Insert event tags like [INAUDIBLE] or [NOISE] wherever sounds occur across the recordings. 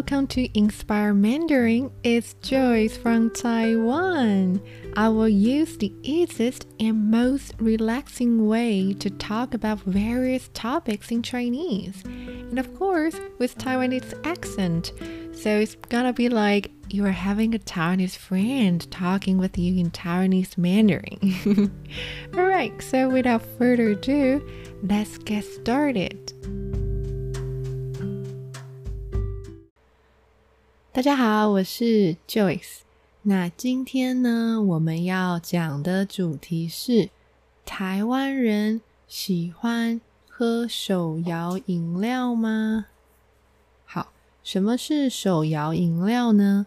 welcome to Inspire Mandarin. It's Joyce from Taiwan. I will use the easiest and most relaxing way to talk about various topics in Chinese. And of course, with Taiwanese accent. So it's gonna be like you are having a Taiwanese friend talking with you in Taiwanese Mandarin. [LAUGHS] Alright, so without further ado, let's get started. 大家好，我是 Joyce。那今天呢，我们要讲的主题是台湾人喜欢喝手摇饮料吗？好，什么是手摇饮料呢？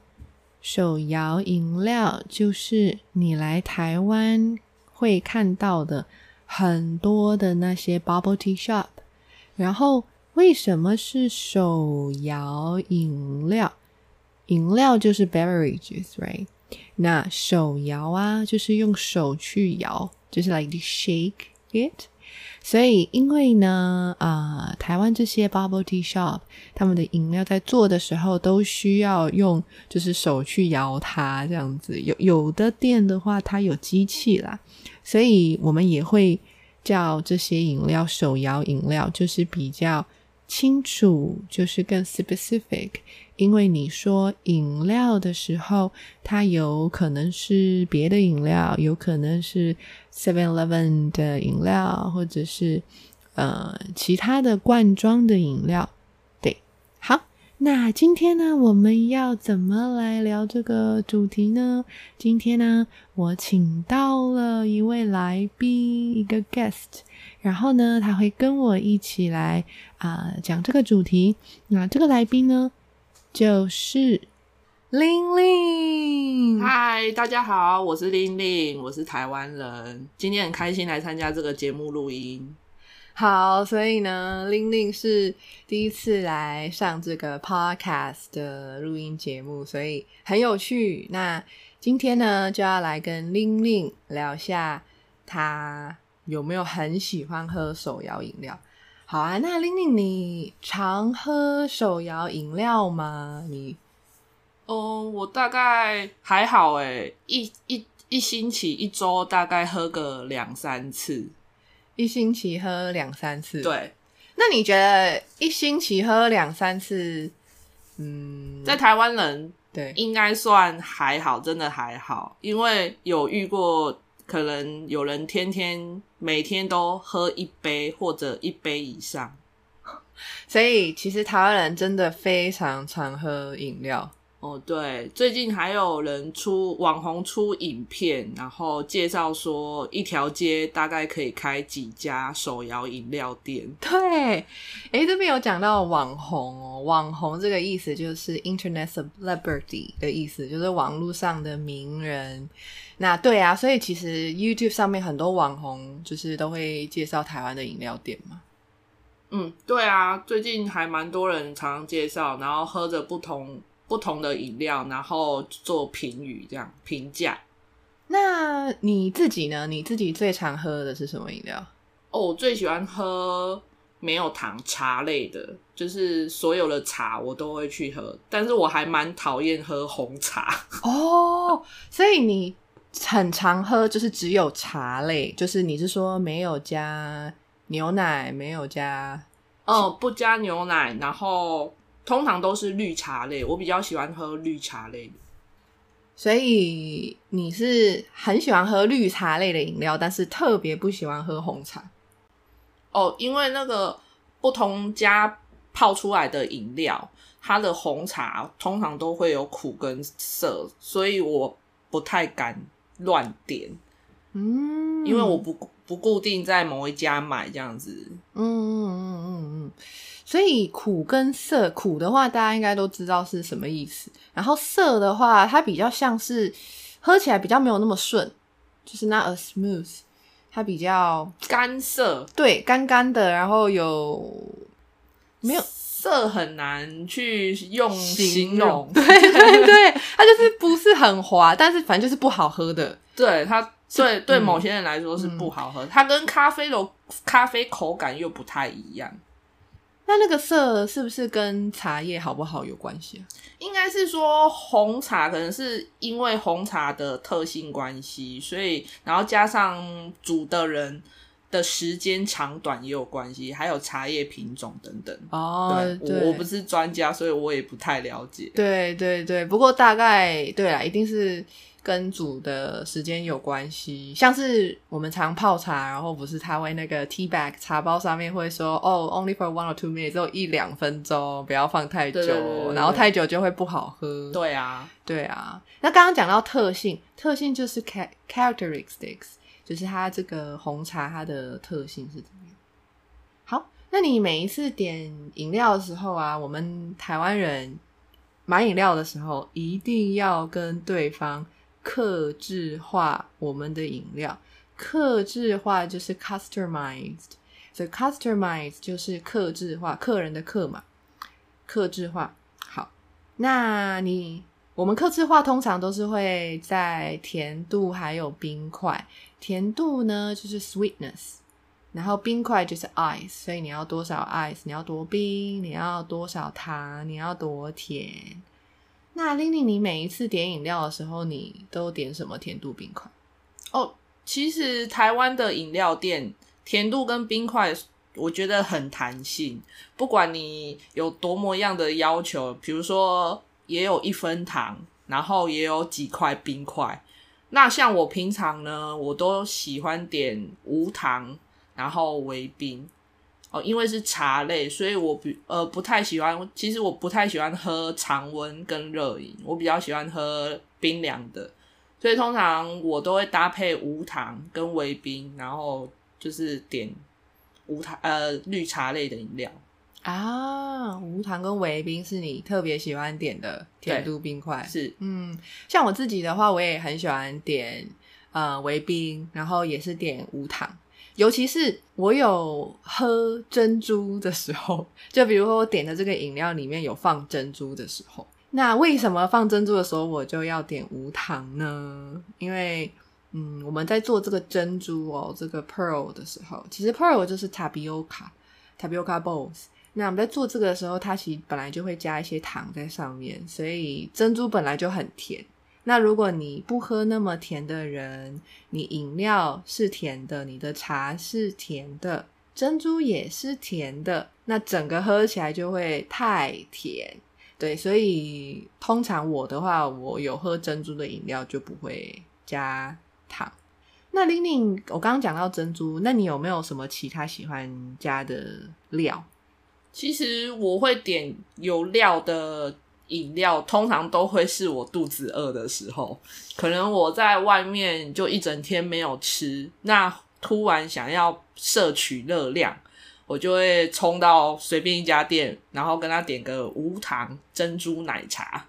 手摇饮料就是你来台湾会看到的很多的那些 bubble tea shop。然后，为什么是手摇饮料？饮料就是 beverages，right？那手摇啊，就是用手去摇，就是 like shake it。所以，因为呢，啊，台湾这些 bubble tea shop，他们的饮料在做的时候都需要用，就是手去摇它这样子。有有的店的话，它有机器啦，所以我们也会叫这些饮料手摇饮料，就是比较清楚，就是更 specific。因为你说饮料的时候，它有可能是别的饮料，有可能是 Seven Eleven 的饮料，或者是呃其他的罐装的饮料。对，好，那今天呢，我们要怎么来聊这个主题呢？今天呢，我请到了一位来宾，一个 guest，然后呢，他会跟我一起来啊讲这个主题。那这个来宾呢？就是玲玲，嗨，大家好，我是玲玲，我是台湾人，今天很开心来参加这个节目录音。好，所以呢，玲玲是第一次来上这个 podcast 的录音节目，所以很有趣。那今天呢，就要来跟玲玲聊下，她有没有很喜欢喝手摇饮料。好啊，那玲玲，你常喝手摇饮料吗？你，嗯，我大概还好诶，一一一星期一周大概喝个两三次，一星期喝两三次。对，那你觉得一星期喝两三次，嗯，在台湾人对应该算还好，真的还好，因为有遇过。可能有人天天每天都喝一杯或者一杯以上，所以其实台湾人真的非常常喝饮料。哦，对，最近还有人出网红出影片，然后介绍说一条街大概可以开几家手摇饮料店。[LAUGHS] 对，哎，这边有讲到网红哦，网红这个意思就是 Internet celebrity 的意思，就是网络上的名人。那对啊，所以其实 YouTube 上面很多网红就是都会介绍台湾的饮料店嘛。嗯，对啊，最近还蛮多人常常介绍，然后喝着不同。不同的饮料，然后做评语，这样评价。那你自己呢？你自己最常喝的是什么饮料？哦，我最喜欢喝没有糖茶类的，就是所有的茶我都会去喝，但是我还蛮讨厌喝红茶。[LAUGHS] 哦，所以你很常喝就是只有茶类，就是你是说没有加牛奶，没有加哦，不加牛奶，然后。通常都是绿茶类，我比较喜欢喝绿茶类的。所以你是很喜欢喝绿茶类的饮料，但是特别不喜欢喝红茶。哦，因为那个不同家泡出来的饮料，它的红茶通常都会有苦跟涩，所以我不太敢乱点。嗯，因为我不不固定在某一家买这样子。嗯嗯嗯嗯嗯。所以苦跟涩，苦的话大家应该都知道是什么意思。然后涩的话，它比较像是喝起来比较没有那么顺，就是 not a smooth，它比较干涩，对，干干的。然后有没有涩很难去用形容，对对对，它就是不是很滑，但是反正就是不好喝的。对它，对对某些人来说是不好喝，它跟咖啡的咖啡口感又不太一样。那那个色是不是跟茶叶好不好有关系啊？应该是说红茶可能是因为红茶的特性关系，所以然后加上煮的人的时间长短也有关系，还有茶叶品种等等。哦，对，我我不是专家，所以我也不太了解。对对对，不过大概对啊，一定是。跟煮的时间有关系，像是我们常泡茶，然后不是他会那个 tea bag 茶包上面会说哦，only for one or two minutes，只有一两分钟，不要放太久，然后太久就会不好喝。对啊，对啊。那刚刚讲到特性，特性就是 characteristics，就是它这个红茶它的特性是怎么样？好，那你每一次点饮料的时候啊，我们台湾人买饮料的时候一定要跟对方。克制化我们的饮料，克制化就是 customized，所以 customized 就是克制化，客人的客嘛，克制化。好，那你我们克制化通常都是会在甜度还有冰块，甜度呢就是 sweetness，然后冰块就是 ice，所以你要多少 ice，你要多冰，你要多少糖，你要多甜。那玲玲，你每一次点饮料的时候，你都点什么甜度冰块？哦，其实台湾的饮料店甜度跟冰块，我觉得很弹性，不管你有多么样的要求，比如说也有一分糖，然后也有几块冰块。那像我平常呢，我都喜欢点无糖，然后微冰。哦，因为是茶类，所以我比呃不太喜欢。其实我不太喜欢喝常温跟热饮，我比较喜欢喝冰凉的。所以通常我都会搭配无糖跟微冰，然后就是点无糖呃绿茶类的饮料啊。无糖跟微冰是你特别喜欢点的甜度冰块，是嗯。像我自己的话，我也很喜欢点呃微冰，然后也是点无糖。尤其是我有喝珍珠的时候，[LAUGHS] 就比如说我点的这个饮料里面有放珍珠的时候，那为什么放珍珠的时候我就要点无糖呢？因为，嗯，我们在做这个珍珠哦，这个 pearl 的时候，其实 pearl 就是 tapioca，tapioca balls。那我们在做这个的时候，它其实本来就会加一些糖在上面，所以珍珠本来就很甜。那如果你不喝那么甜的人，你饮料是甜的，你的茶是甜的，珍珠也是甜的，那整个喝起来就会太甜。对，所以通常我的话，我有喝珍珠的饮料就不会加糖。那玲玲，我刚刚讲到珍珠，那你有没有什么其他喜欢加的料？其实我会点有料的。饮料通常都会是我肚子饿的时候，可能我在外面就一整天没有吃，那突然想要摄取热量，我就会冲到随便一家店，然后跟他点个无糖珍珠奶茶。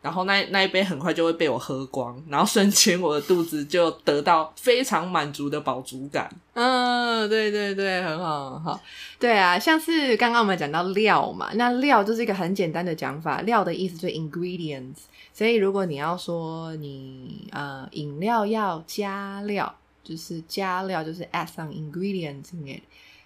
然后那那一杯很快就会被我喝光，然后瞬间我的肚子就得到非常满足的饱足感。嗯，对对对，很好很好。对啊，像是刚刚我们讲到料嘛，那料就是一个很简单的讲法，料的意思就是 ingredients。所以如果你要说你呃饮料要加料，就是加料就是 add some ingredients in it，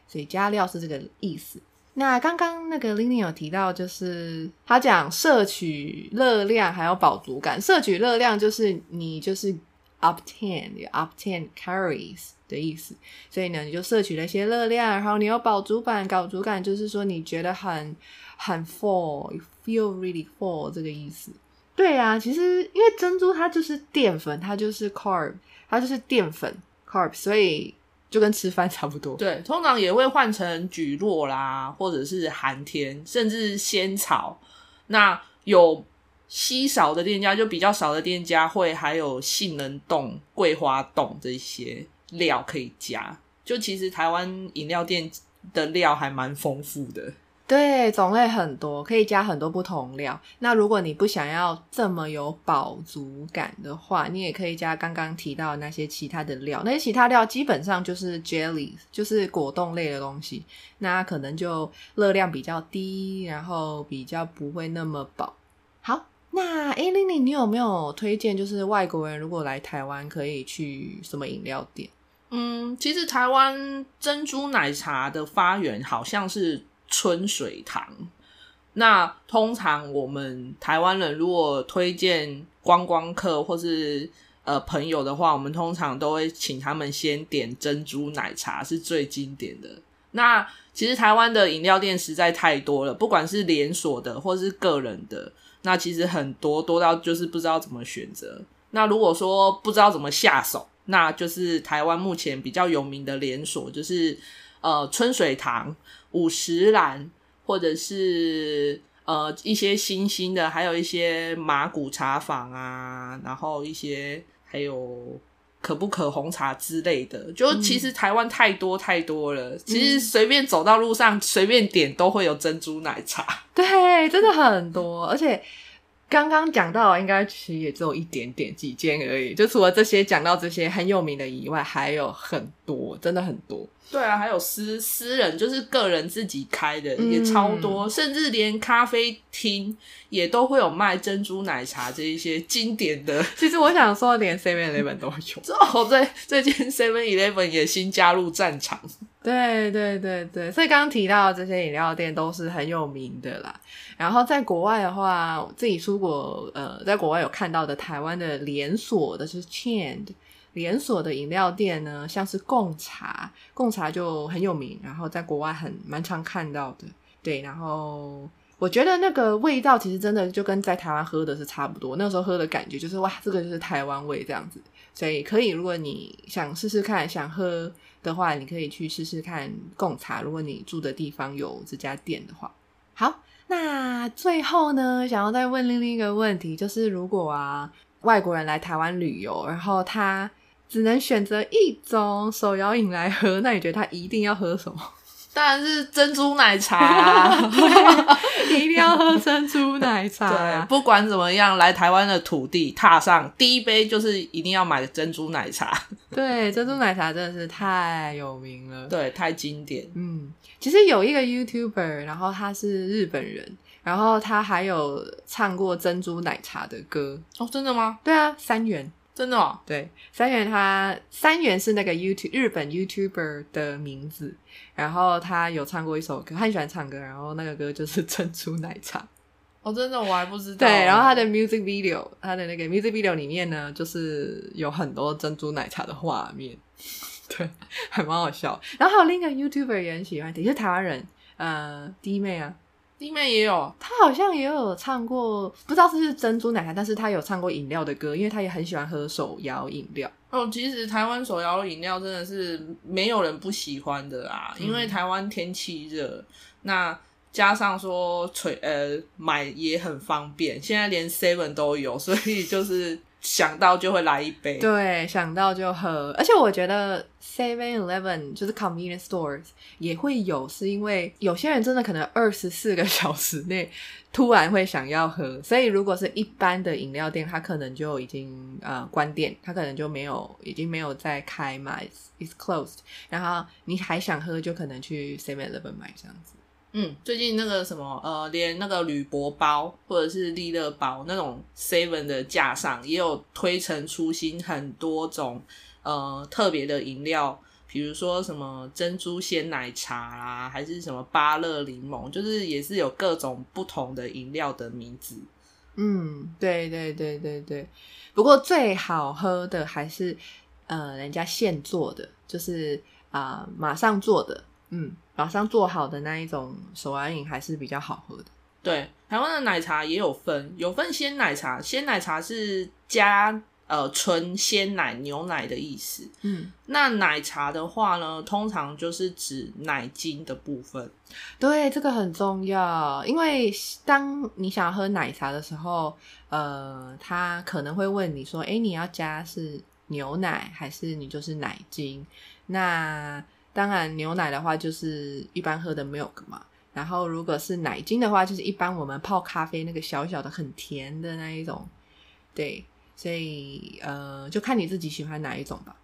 所以加料是这个意思。那刚刚那个 Lily 有提到，就是他讲摄取热量还有饱足感。摄取热量就是你就是 obtain obtain calories 的意思，所以呢，你就摄取了一些热量，然后你有饱足感。饱足感就是说你觉得很很 full，feel really full 这个意思。对啊，其实因为珍珠它就是淀粉，它就是 carb，它就是淀粉 carb，所以。就跟吃饭差不多。对，通常也会换成菊络啦，或者是寒天，甚至仙草。那有稀少的店家，就比较少的店家会还有杏仁冻、桂花冻这些料可以加。就其实台湾饮料店的料还蛮丰富的。对，种类很多，可以加很多不同料。那如果你不想要这么有饱足感的话，你也可以加刚刚提到那些其他的料。那些其他料基本上就是 jelly，就是果冻类的东西。那可能就热量比较低，然后比较不会那么饱。好，那哎，Lily，你有没有推荐？就是外国人如果来台湾，可以去什么饮料店？嗯，其实台湾珍珠奶茶的发源好像是。春水堂。那通常我们台湾人如果推荐观光客或是呃朋友的话，我们通常都会请他们先点珍珠奶茶，是最经典的。那其实台湾的饮料店实在太多了，不管是连锁的或是个人的，那其实很多多到就是不知道怎么选择。那如果说不知道怎么下手，那就是台湾目前比较有名的连锁，就是呃春水堂、五十岚。或者是呃一些新兴的，还有一些马古茶坊啊，然后一些还有可不可红茶之类的，就其实台湾太多太多了。其实随便走到路上，随便点都会有珍珠奶茶。对，真的很多，而且刚刚讲到，应该其实也只有一点点几间而已。就除了这些讲到这些很有名的以外，还有很多，真的很多。对啊，还有私私人，就是个人自己开的也超多，甚至连咖啡厅也都会有卖珍珠奶茶这一些经典的。[LAUGHS] 其实我想说，连 Seven Eleven 都有。[LAUGHS] 哦，对，最近 Seven Eleven 也新加入战场。对对对对，所以刚刚提到这些饮料店都是很有名的啦。然后在国外的话，自己出国呃，在国外有看到的台湾的连锁的是 Chain。连锁的饮料店呢，像是贡茶，贡茶就很有名，然后在国外很蛮常看到的。对，然后我觉得那个味道其实真的就跟在台湾喝的是差不多。那时候喝的感觉就是哇，这个就是台湾味这样子。所以可以，如果你想试试看，想喝的话，你可以去试试看贡茶。如果你住的地方有这家店的话，好，那最后呢，想要再问另一个问题，就是如果啊，外国人来台湾旅游，然后他只能选择一种手摇饮来喝，那你觉得他一定要喝什么？[LAUGHS] 当然是珍珠奶茶，[LAUGHS] 一定要喝珍珠奶 [LAUGHS] 茶。对，不管怎么样，来台湾的土地踏上第一杯就是一定要买珍珠奶茶。对，珍珠奶茶真的是太有名了，对，太经典。嗯，其实有一个 YouTuber，然后他是日本人，然后他还有唱过珍珠奶茶的歌。哦，真的吗？对啊，三元。真的哦，对，三元他三元是那个 YouTube 日本 YouTuber 的名字，然后他有唱过一首歌，他很喜欢唱歌，然后那个歌就是 [LAUGHS] 珍珠奶茶。哦，真的我还不知道。对，然后他的 music video，他的那个 music video 里面呢，就是有很多珍珠奶茶的画面，[LAUGHS] 对，还蛮好笑。然后还有另一个 YouTuber 也很喜欢，也是台湾人，呃，弟妹啊。弟妹也有，他好像也有唱过，不知道是不是珍珠奶茶，但是他有唱过饮料的歌，因为他也很喜欢喝手摇饮料。哦，其实台湾手摇饮料真的是没有人不喜欢的啦，因为台湾天气热，那加上说吹呃买也很方便，现在连 Seven 都有，所以就是。想到就会来一杯，对，想到就喝。而且我觉得 Seven Eleven 就是 convenience stores 也会有，是因为有些人真的可能二十四个小时内突然会想要喝，所以如果是一般的饮料店，它可能就已经呃关店，它可能就没有，已经没有在开嘛，is closed。然后你还想喝，就可能去 Seven Eleven 买这样子。嗯，最近那个什么，呃，连那个铝箔包或者是利乐包那种 seven 的架上，也有推陈出新很多种呃特别的饮料，比如说什么珍珠鲜奶茶啦，还是什么芭乐柠檬，就是也是有各种不同的饮料的名字。嗯，对对对对对。不过最好喝的还是呃人家现做的，就是啊马上做的。嗯，马上做好的那一种手摇饮还是比较好喝的。对，台湾的奶茶也有分，有分鲜奶茶，鲜奶茶是加呃纯鲜奶牛奶的意思。嗯，那奶茶的话呢，通常就是指奶精的部分。对，这个很重要，因为当你想要喝奶茶的时候，呃，他可能会问你说：“哎，你要加是牛奶还是你就是奶精？”那当然，牛奶的话就是一般喝的 milk 嘛。然后，如果是奶精的话，就是一般我们泡咖啡那个小小的很甜的那一种。对，所以呃，就看你自己喜欢哪一种吧。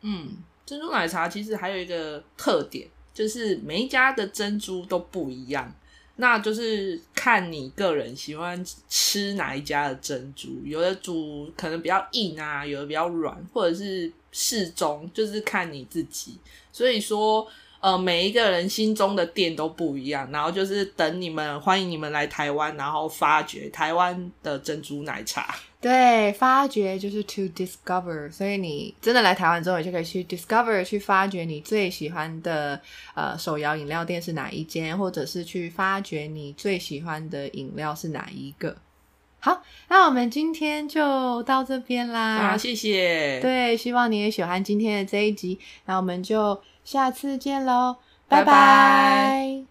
嗯，珍珠奶茶其实还有一个特点，就是每一家的珍珠都不一样。那就是看你个人喜欢吃哪一家的珍珠，有的煮可能比较硬啊，有的比较软，或者是适中，就是看你自己。所以说，呃，每一个人心中的店都不一样，然后就是等你们欢迎你们来台湾，然后发掘台湾的珍珠奶茶。对，发掘就是 to discover，所以你真的来台湾之后，你就可以去 discover，去发掘你最喜欢的呃手摇饮料店是哪一间，或者是去发掘你最喜欢的饮料是哪一个。好，那我们今天就到这边啦。啊，谢谢。对，希望你也喜欢今天的这一集，那我们就下次见喽，拜拜拜